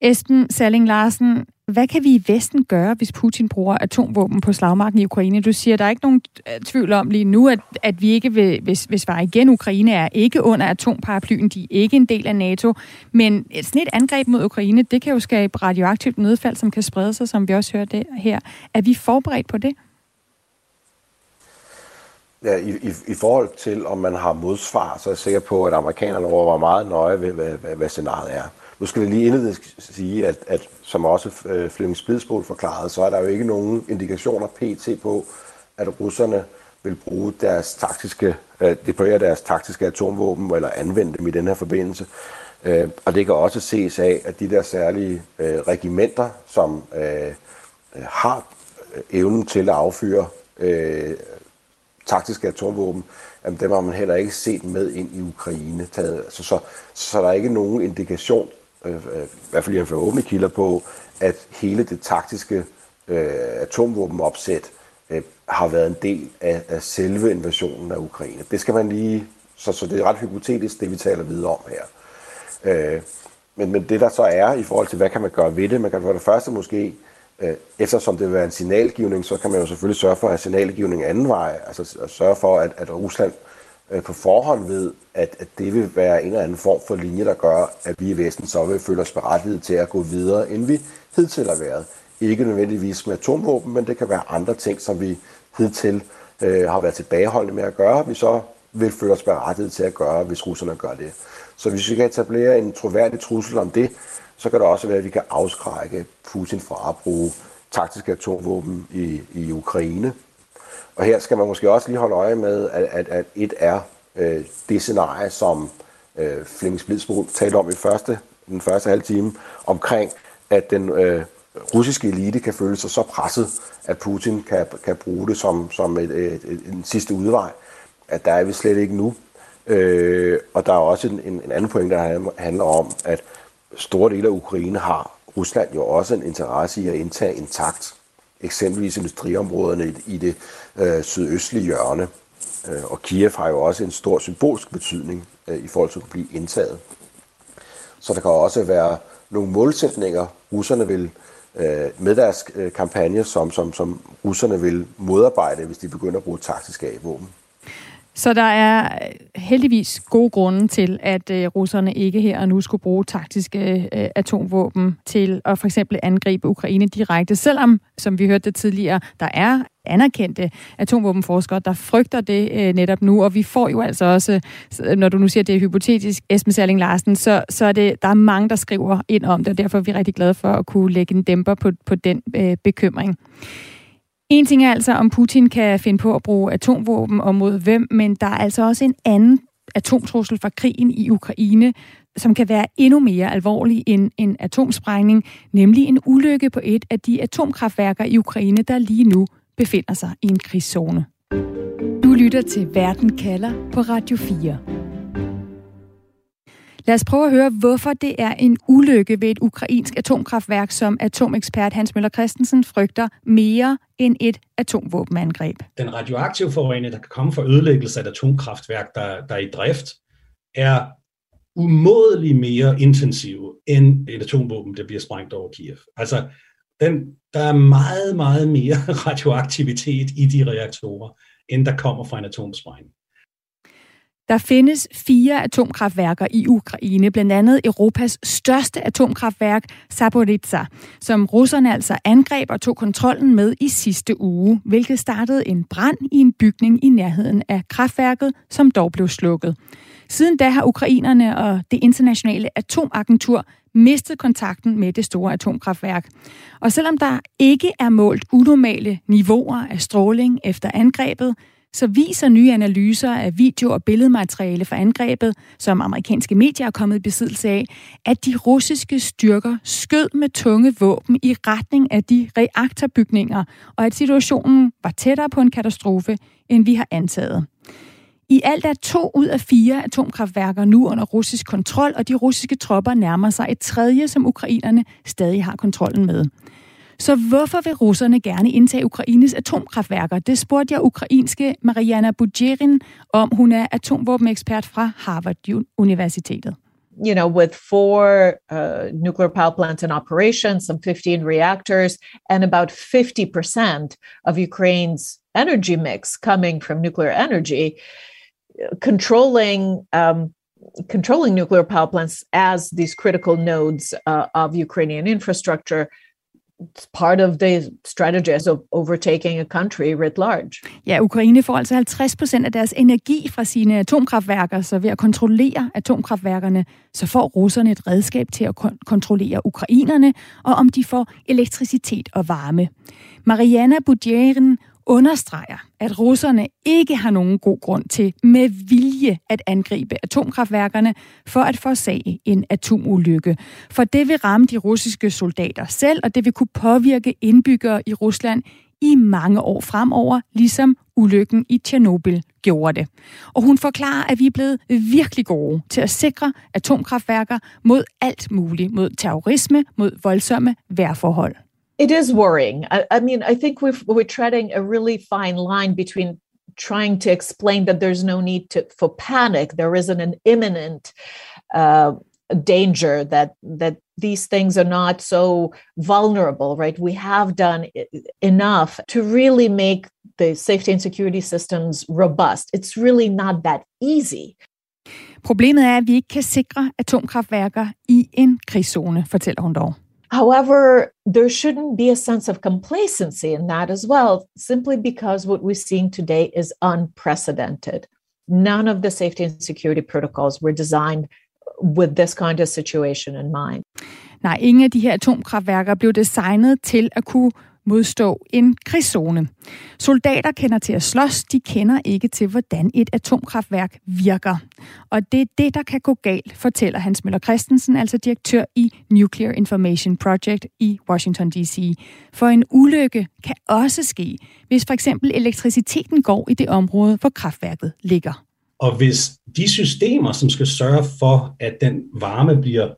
Esben Salling Larsen, hvad kan vi i Vesten gøre, hvis Putin bruger atomvåben på slagmarken i Ukraine? Du siger, der er ikke nogen øh, tvivl om lige nu, at, at vi ikke vil, hvis, hvis var igen, Ukraine er ikke under atomparaplyen, de er ikke en del af NATO, men et, sådan et angreb mod Ukraine, det kan jo skabe radioaktivt nedfald, som kan sprede sig, som vi også hørte her. Er vi forberedt på det? Ja, i, i, i forhold til, om man har modsvar, så er jeg sikker på, at amerikanerne overvejer meget nøje, ved, hvad, hvad, hvad scenariet er. Nu skal jeg lige indledningsvis sige, at, at som også øh, Flemming Spidsbol forklarede, så er der jo ikke nogen indikationer pt. på, at russerne vil bruge deres taktiske, øh, deployere deres taktiske atomvåben eller anvende dem i den her forbindelse. Øh, og det kan også ses af, at de der særlige øh, regimenter, som øh, øh har øh, evnen til at affyre øh, taktiske atomvåben, jamen dem har man heller ikke set med ind i Ukraine. Taget. Altså, så, så der er ikke nogen indikation Øh, øh, i hvert fald for åbne kilder på, at hele det taktiske øh, atomvåbenopsæt øh, har været en del af, af selve invasionen af Ukraine. Det skal man lige, så, så det er ret hypotetisk, det vi taler videre om her. Øh, men, men det der så er i forhold til, hvad kan man gøre ved det, man kan for det første måske, øh, eftersom det vil være en signalgivning, så kan man jo selvfølgelig sørge for at have signalgivning anden vej, altså at sørge for, at, at Rusland øh, Øh, på forhånd ved, at, at det vil være en eller anden form for linje, der gør, at vi i Vesten så vil føle os berettiget til at gå videre, end vi hidtil har været. Ikke nødvendigvis med atomvåben, men det kan være andre ting, som vi hidtil øh, har været tilbageholdende med at gøre, vi så vil føle os berettiget til at gøre, hvis russerne gør det. Så hvis vi kan etablere en troværdig trussel om det, så kan det også være, at vi kan afskrække Putin fra at bruge taktiske atomvåben i, i Ukraine. Og her skal man måske også lige holde øje med, at, at, at et er øh, det scenarie, som øh, Flemming Splidsbro talte om i første, den første halve time, omkring, at den øh, russiske elite kan føle sig så presset, at Putin kan, kan bruge det som, som et, et, et, en sidste udvej. At der er vi slet ikke nu. Øh, og der er også en, en, en anden point, der handler om, at store dele af Ukraine har Rusland jo også en interesse i at indtage intakt, eksempelvis industriområderne i det øh, sydøstlige hjørne. Øh, og Kiev har jo også en stor symbolsk betydning øh, i forhold til at blive indtaget. Så der kan også være nogle målsætninger, russerne vil øh, med deres kampagne, som, som, som russerne vil modarbejde, hvis de begynder at bruge taktiske A-våben. Så der er øh, heldigvis gode grunde til, at øh, russerne ikke her og nu skulle bruge taktiske øh, atomvåben til at for eksempel angribe Ukraine direkte, selvom, som vi hørte det tidligere, der er anerkendte atomvåbenforskere, der frygter det øh, netop nu, og vi får jo altså også, når du nu siger, at det er hypotetisk, Esben Serling Larsen, så, så er det, der er mange, der skriver ind om det, og derfor er vi rigtig glade for at kunne lægge en dæmper på, på den øh, bekymring. En ting er altså, om Putin kan finde på at bruge atomvåben og mod hvem, men der er altså også en anden atomtrussel fra krigen i Ukraine, som kan være endnu mere alvorlig end en atomsprængning, nemlig en ulykke på et af de atomkraftværker i Ukraine, der lige nu befinder sig i en krigszone. Du lytter til Verden kalder på Radio 4. Lad os prøve at høre, hvorfor det er en ulykke ved et ukrainsk atomkraftværk, som atomekspert Hans Møller Christensen frygter mere end et atomvåbenangreb. Den radioaktive forurening, der kan komme fra ødelæggelse af et atomkraftværk, der, der er i drift, er umådelig mere intensiv end et atomvåben, der bliver sprængt over Kiev. Altså, den, der er meget, meget mere radioaktivitet i de reaktorer, end der kommer fra en atomsprængning. Der findes fire atomkraftværker i Ukraine, blandt andet Europas største atomkraftværk, Zaporizhzhia, som russerne altså angreb og tog kontrollen med i sidste uge, hvilket startede en brand i en bygning i nærheden af kraftværket, som dog blev slukket. Siden da har ukrainerne og det internationale atomagentur mistet kontakten med det store atomkraftværk. Og selvom der ikke er målt unormale niveauer af stråling efter angrebet, så viser nye analyser af video- og billedmateriale fra angrebet, som amerikanske medier er kommet i besiddelse af, at de russiske styrker skød med tunge våben i retning af de reaktorbygninger, og at situationen var tættere på en katastrofe, end vi har antaget. I alt er to ud af fire atomkraftværker nu under russisk kontrol, og de russiske tropper nærmer sig et tredje, som ukrainerne stadig har kontrollen med. Så hvorfor vil russerne gerne indtage Ukraines atomkraftværker? Det spurgte jeg ukrainske Mariana Budjerin om. Hun er atomvåbenekspert fra Harvard-universitetet. you know, with four uh, nuclear power plants in operation, some 15 reactors, and about 50% of Ukraine's energy mix coming from nuclear energy, controlling um, controlling nuclear power plants as these critical nodes uh, of Ukrainian infrastructure it's part of the strategies of overtaking a country writ large. Ja, Ukraine får altså 50 procent af deres energi fra sine atomkraftværker, så ved at kontrollere atomkraftværkerne, så får russerne et redskab til at kon- kontrollere ukrainerne, og om de får elektricitet og varme. Mariana Budjerin understreger, at russerne ikke har nogen god grund til med vilje at angribe atomkraftværkerne for at forsage en atomulykke. For det vil ramme de russiske soldater selv, og det vil kunne påvirke indbyggere i Rusland i mange år fremover, ligesom ulykken i Tjernobyl gjorde det. Og hun forklarer, at vi er blevet virkelig gode til at sikre atomkraftværker mod alt muligt, mod terrorisme, mod voldsomme vejrforhold. It is worrying. I, I mean, I think we've, we're treading a really fine line between trying to explain that there's no need to, for panic. There isn't an imminent uh, danger that that these things are not so vulnerable, right? We have done enough to really make the safety and security systems robust. It's really not that easy. Problemet er, at vi ikke kan sikre atomkraftværker i en krigszone, fortæller hun dog. However, there shouldn't be a sense of complacency in that as well, simply because what we're seeing today is unprecedented. None of the safety and security protocols were designed with this kind of situation in mind. Nej, ingen af de her atomkraftværker blev designet til at kunne modstå en krigszone. Soldater kender til at slås, de kender ikke til, hvordan et atomkraftværk virker. Og det er det, der kan gå galt, fortæller Hans Møller Christensen, altså direktør i Nuclear Information Project i Washington D.C. For en ulykke kan også ske, hvis for eksempel elektriciteten går i det område, hvor kraftværket ligger. Og hvis de systemer, som skal sørge for, at den varme bliver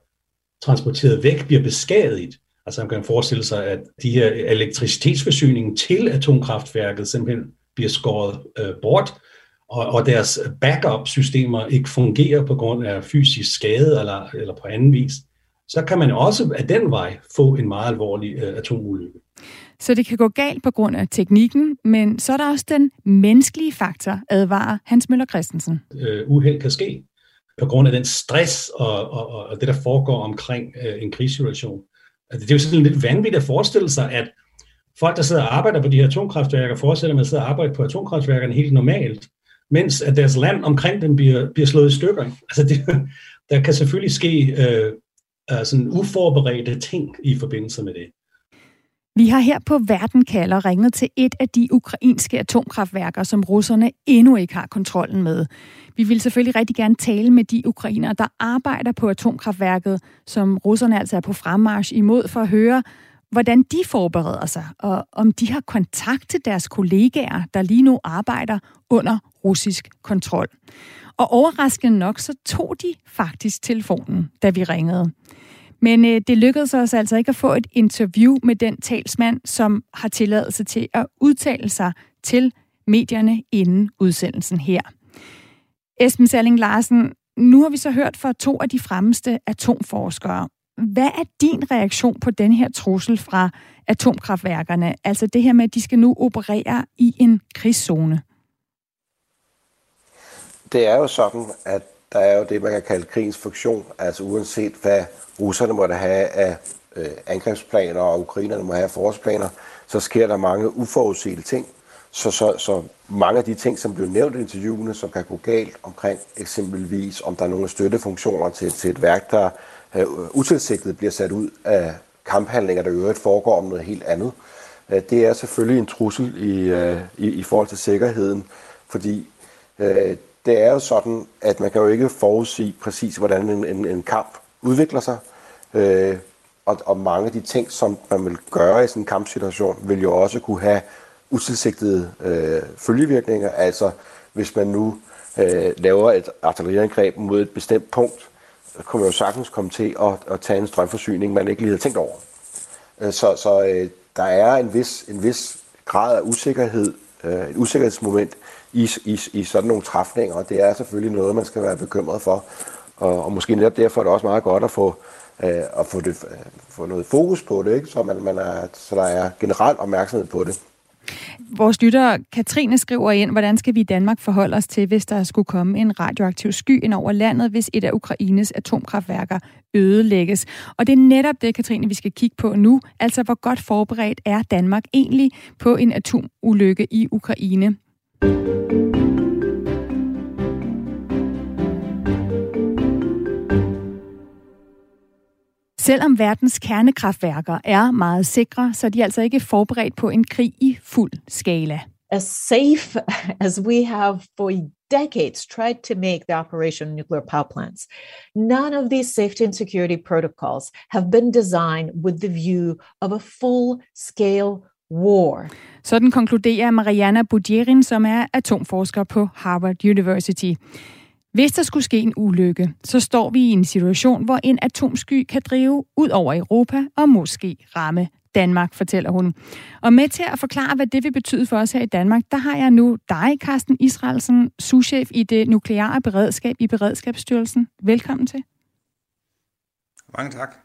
transporteret væk, bliver beskadiget. Altså man kan forestille sig, at de her elektricitetsforsyningen til atomkraftværket simpelthen bliver skåret øh, bort, og, og deres backup-systemer ikke fungerer på grund af fysisk skade eller, eller på anden vis, så kan man også af den vej få en meget alvorlig øh, atomulykke. Så det kan gå galt på grund af teknikken, men så er der også den menneskelige faktor, advarer Hans Møller Christensen. Øh, uheld kan ske på grund af den stress og, og, og det, der foregår omkring øh, en krigssituation. Altså, det er jo sådan lidt vanvittigt at forestille sig, at folk, der sidder og arbejder på de her atomkraftværker, fortsætter med at sidde og arbejde på atomkraftværkerne helt normalt, mens at deres land omkring dem bliver, bliver slået i stykker. Altså, det, der kan selvfølgelig ske øh, øh sådan uforberedte ting i forbindelse med det. Vi har her på Verden kalder ringet til et af de ukrainske atomkraftværker, som russerne endnu ikke har kontrollen med. Vi vil selvfølgelig rigtig gerne tale med de ukrainere, der arbejder på atomkraftværket, som russerne altså er på fremmarsch imod, for at høre, hvordan de forbereder sig, og om de har kontakt til deres kollegaer, der lige nu arbejder under russisk kontrol. Og overraskende nok, så tog de faktisk telefonen, da vi ringede. Men øh, det lykkedes os altså ikke at få et interview med den talsmand, som har tilladelse til at udtale sig til medierne inden udsendelsen her. Esben Salling Larsen, nu har vi så hørt fra to af de fremmeste atomforskere. Hvad er din reaktion på den her trussel fra atomkraftværkerne? Altså det her med, at de skal nu operere i en krigszone. Det er jo sådan, at der er jo det, man kan kalde krigens funktion. Altså uanset hvad russerne måtte have af øh, angrebsplaner, og ukrainerne må have forårsplaner, så sker der mange uforudsete ting. Så, så, så mange af de ting, som blev nævnt i interviewene, som kan gå galt omkring eksempelvis, om der er nogle støttefunktioner til, til et værk, der øh, utilsigtet bliver sat ud af kamphandlinger, der i øvrigt foregår om noget helt andet. Øh, det er selvfølgelig en trussel i, øh, i, i forhold til sikkerheden, fordi øh, det er jo sådan, at man kan jo ikke forudsige præcis, hvordan en, en, en kamp udvikler sig. Øh, og, og mange af de ting, som man vil gøre i sådan en kampsituation, vil jo også kunne have utilsigtede øh, følgevirkninger. Altså hvis man nu øh, laver et artilleriangreb mod et bestemt punkt, så kunne man jo sagtens komme til at, at tage en strømforsyning, man ikke lige havde tænkt over. Øh, så så øh, der er en vis, en vis grad af usikkerhed, øh, et usikkerhedsmoment i, i, i sådan nogle træfninger, og det er selvfølgelig noget, man skal være bekymret for. Og, og måske netop derfor er det også meget godt at få, øh, at få, det, øh, få noget fokus på det, ikke? Så, man, man er, så der er generelt opmærksomhed på det. Vores lytter Katrine skriver ind, hvordan skal vi i Danmark forholde os til, hvis der skulle komme en radioaktiv sky ind over landet, hvis et af Ukraines atomkraftværker ødelægges. Og det er netop det, Katrine, vi skal kigge på nu. Altså, hvor godt forberedt er Danmark egentlig på en atomulykke i Ukraine? Selvom verdens kernekraftværker er meget sikre, så er de altså ikke forberedt på en krig i fuld skala. As safe as we have for decades tried to make the operation of nuclear power plants, none of these safety and security protocols have been designed with the view of a full-scale war. Sådan konkluderer Mariana Budjerin, som er atomforsker på Harvard University. Hvis der skulle ske en ulykke, så står vi i en situation, hvor en atomsky kan drive ud over Europa og måske ramme Danmark, fortæller hun. Og med til at forklare, hvad det vil betyde for os her i Danmark, der har jeg nu dig, Carsten Israelsen, souschef i det nukleare beredskab i Beredskabsstyrelsen. Velkommen til. Mange tak.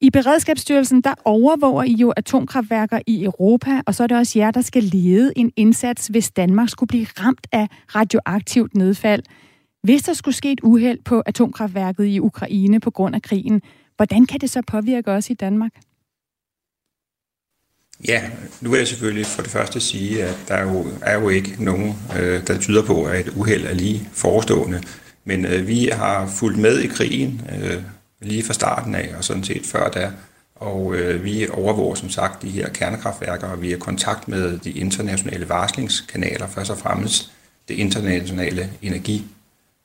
I Beredskabsstyrelsen, der overvåger I jo atomkraftværker i Europa, og så er det også jer, der skal lede en indsats, hvis Danmark skulle blive ramt af radioaktivt nedfald. Hvis der skulle ske et uheld på atomkraftværket i Ukraine på grund af krigen, hvordan kan det så påvirke os i Danmark? Ja, nu vil jeg selvfølgelig for det første sige, at der jo, er jo ikke nogen, øh, der tyder på, at et uheld er lige forestående. Men øh, vi har fulgt med i krigen øh, lige fra starten af, og sådan set før da. Og øh, vi overvåger som sagt de her kernekraftværker, og vi er i kontakt med de internationale varslingskanaler, først og fremmest det internationale energi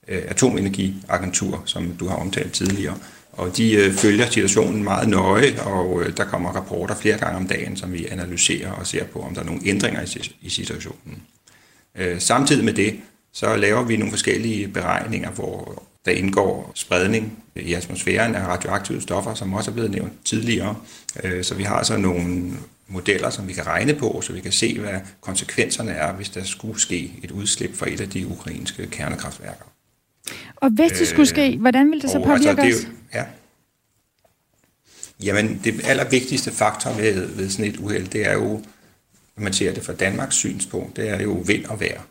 Øh, atomenergiagentur, som du har omtalt tidligere. Og de øh, følger situationen meget nøje, og øh, der kommer rapporter flere gange om dagen, som vi analyserer og ser på, om der er nogle ændringer i, i situationen. Øh, samtidig med det, så laver vi nogle forskellige beregninger, hvor Der indgår spredning i atmosfæren af radioaktive stoffer, som også er blevet nævnt tidligere. Øh, så vi har så nogle modeller, som vi kan regne på, så vi kan se, hvad konsekvenserne er, hvis der skulle ske et udslip fra et af de ukrainske kernekraftværker. Og hvis det skulle ske, hvordan vil det så påvirke altså, det, os? Ja. Jamen, det allervigtigste faktor ved, ved sådan et uheld, det er jo, når man ser det fra Danmarks synspunkt, det er jo vind og vejr.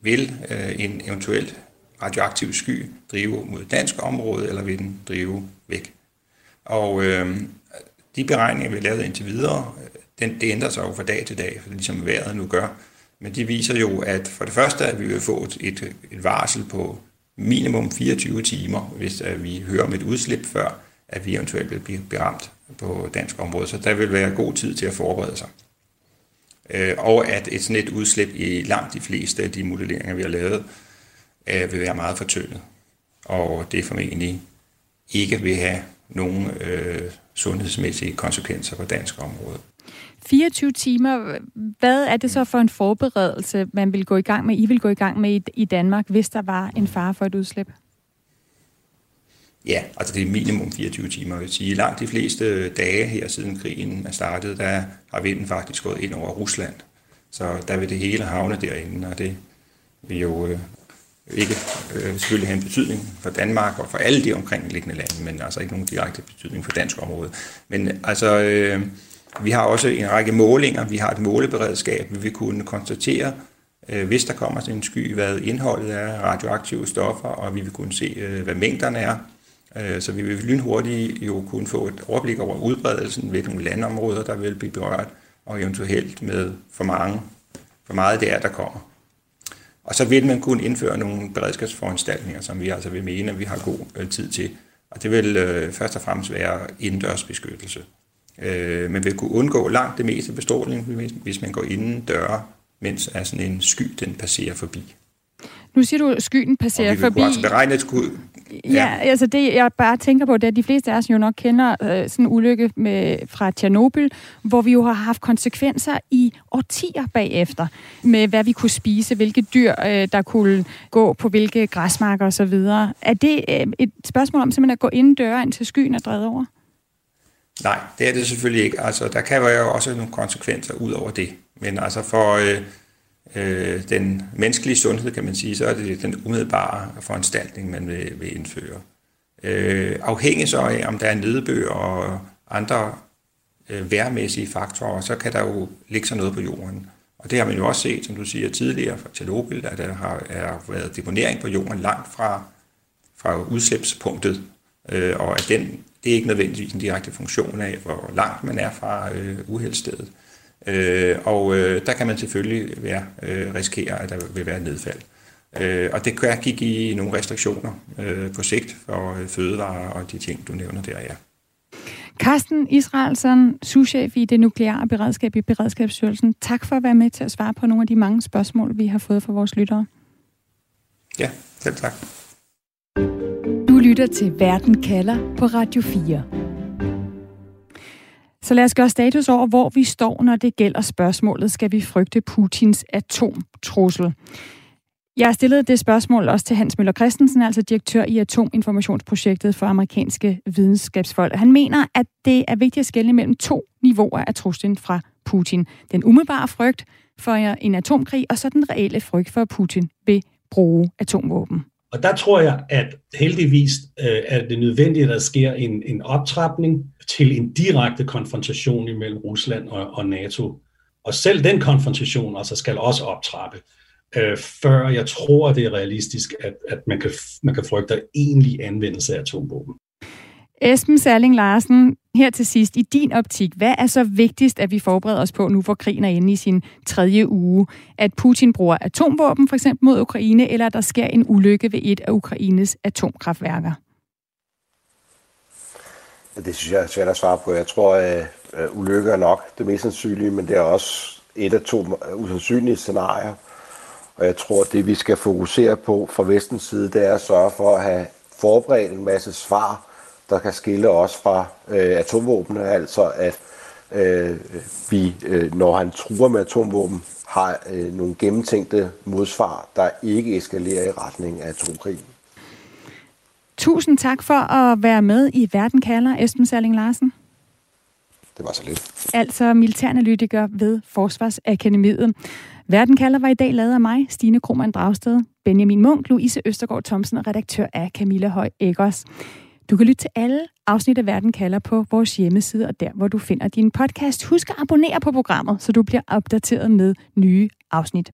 Vil øh, en eventuelt radioaktiv sky drive mod dansk område, eller vil den drive væk? Og øh, de beregninger, vi har lavet indtil videre, den, det ændrer sig jo fra dag til dag, ligesom vejret nu gør. Men de viser jo, at for det første, at vi vil få et, et varsel på minimum 24 timer, hvis at vi hører om et udslip før, at vi eventuelt vil blive ramt på dansk område. Så der vil være god tid til at forberede sig. Øh, og at et sådan et udslip i langt de fleste af de modelleringer, vi har lavet, øh, vil være meget fortyndet. Og det formentlig ikke vil have nogen øh, sundhedsmæssige konsekvenser på dansk område. 24 timer, hvad er det så for en forberedelse, man vil gå i gang med, I vil gå i gang med i, i Danmark, hvis der var en fare for et udslip? Ja, altså det er minimum 24 timer. Jeg vil sige, langt de fleste dage her siden krigen er startet, der har vinden faktisk gået ind over Rusland. Så der vil det hele havne derinde, og det vil jo øh, ikke øh, selvfølgelig have en betydning for Danmark og for alle de omkringliggende lande, men altså ikke nogen direkte betydning for dansk område. Men altså, øh, vi har også en række målinger, vi har et måleberedskab, vi vil kunne konstatere, øh, hvis der kommer sådan en sky, hvad indholdet er af radioaktive stoffer, og vi vil kunne se, øh, hvad mængderne er. Øh, så vi vil lynhurtigt jo kunne få et overblik over udbredelsen, hvilke landområder, der vil blive berørt, og eventuelt med for mange, for meget det er, der kommer. Og så vil man kunne indføre nogle beredskabsforanstaltninger, som vi altså vil mene, at vi har god tid til. Og det vil først og fremmest være indendørsbeskyttelse. Øh, man vil kunne undgå langt det meste bestråling, hvis man går inden døre, mens er sådan en sky den passerer forbi. Nu siger du, at skyen passerer forbi. Og vi forbi. beregne et skud. Ja. ja, altså det, jeg bare tænker på, det er, at de fleste af os jo nok kender øh, sådan en ulykke med, fra Tjernobyl, hvor vi jo har haft konsekvenser i årtier bagefter, med hvad vi kunne spise, hvilke dyr, øh, der kunne gå på hvilke græsmarker osv. Er det øh, et spørgsmål om simpelthen at gå ind døre, indtil skyen er drevet over? Nej, det er det selvfølgelig ikke. Altså, der kan være jo også nogle konsekvenser ud over det. Men altså for øh, øh, den menneskelige sundhed, kan man sige, så er det den umiddelbare foranstaltning, man vil, vil indføre. Øh, afhængig så af, om der er nedbør og andre øh, værmæssige faktorer, så kan der jo ligge sig noget på jorden. Og det har man jo også set, som du siger tidligere fra Tjernobyl, at der har, er været deponering på jorden langt fra, fra udslipspunktet, øh, og at den det er ikke nødvendigvis en direkte funktion af, hvor langt man er fra øh, uheldstedet. Øh, og øh, der kan man selvfølgelig være, øh, risikere, at der vil være nedfald. Øh, og det kan give i nogle restriktioner øh, på sigt for øh, fødevarer og de ting, du nævner der, ja. Carsten Israelsen, souschef i det nukleare beredskab i Beredskabsstyrelsen. Tak for at være med til at svare på nogle af de mange spørgsmål, vi har fået fra vores lyttere. Ja, selv tak du lytter til Verden kalder på Radio 4. Så lad os gøre status over, hvor vi står, når det gælder spørgsmålet, skal vi frygte Putins atomtrussel? Jeg har stillet det spørgsmål også til Hans Møller Christensen, altså direktør i Atominformationsprojektet for amerikanske videnskabsfolk. Han mener, at det er vigtigt at skelne mellem to niveauer af truslen fra Putin. Den umiddelbare frygt for en atomkrig, og så den reelle frygt for, at Putin vil bruge atomvåben. Og der tror jeg, at heldigvis øh, er det nødvendigt, at der sker en, en optrapning til en direkte konfrontation imellem Rusland og, og NATO. Og selv den konfrontation altså skal også optrappe, øh, før jeg tror, det er realistisk, at, at man, kan, man kan frygte egentlig anvendelse af atomvåben. Esben Serling Larsen, her til sidst, i din optik, hvad er så vigtigst, at vi forbereder os på nu, hvor krigen er inde i sin tredje uge? At Putin bruger atomvåben for eksempel mod Ukraine, eller at der sker en ulykke ved et af Ukraines atomkraftværker? Det synes jeg er svært at svare på. Jeg tror, øh, øh, at ulykke er nok det mest sandsynlige, men det er også et af to usandsynlige scenarier. Og jeg tror, at det vi skal fokusere på fra vestens side, det er at sørge for at have forberedt en masse svar der kan skille os fra øh, atomvåbne, altså at øh, vi, øh, når han truer med atomvåben, har øh, nogle gennemtænkte modsvar, der ikke eskalerer i retning af atomkrigen. Tusind tak for at være med i Verden kalder, Esben Salling Larsen. Det var så lidt. Altså militæranalytiker ved Forsvarsakademiet. Verden kalder var i dag lavet af mig, Stine Krohmann Dragsted, Benjamin Munk, Louise Østergaard Thomsen og redaktør af Camilla Høj Eggers. Du kan lytte til alle afsnit af Verden kalder på vores hjemmeside og der, hvor du finder din podcast. Husk at abonnere på programmet, så du bliver opdateret med nye afsnit.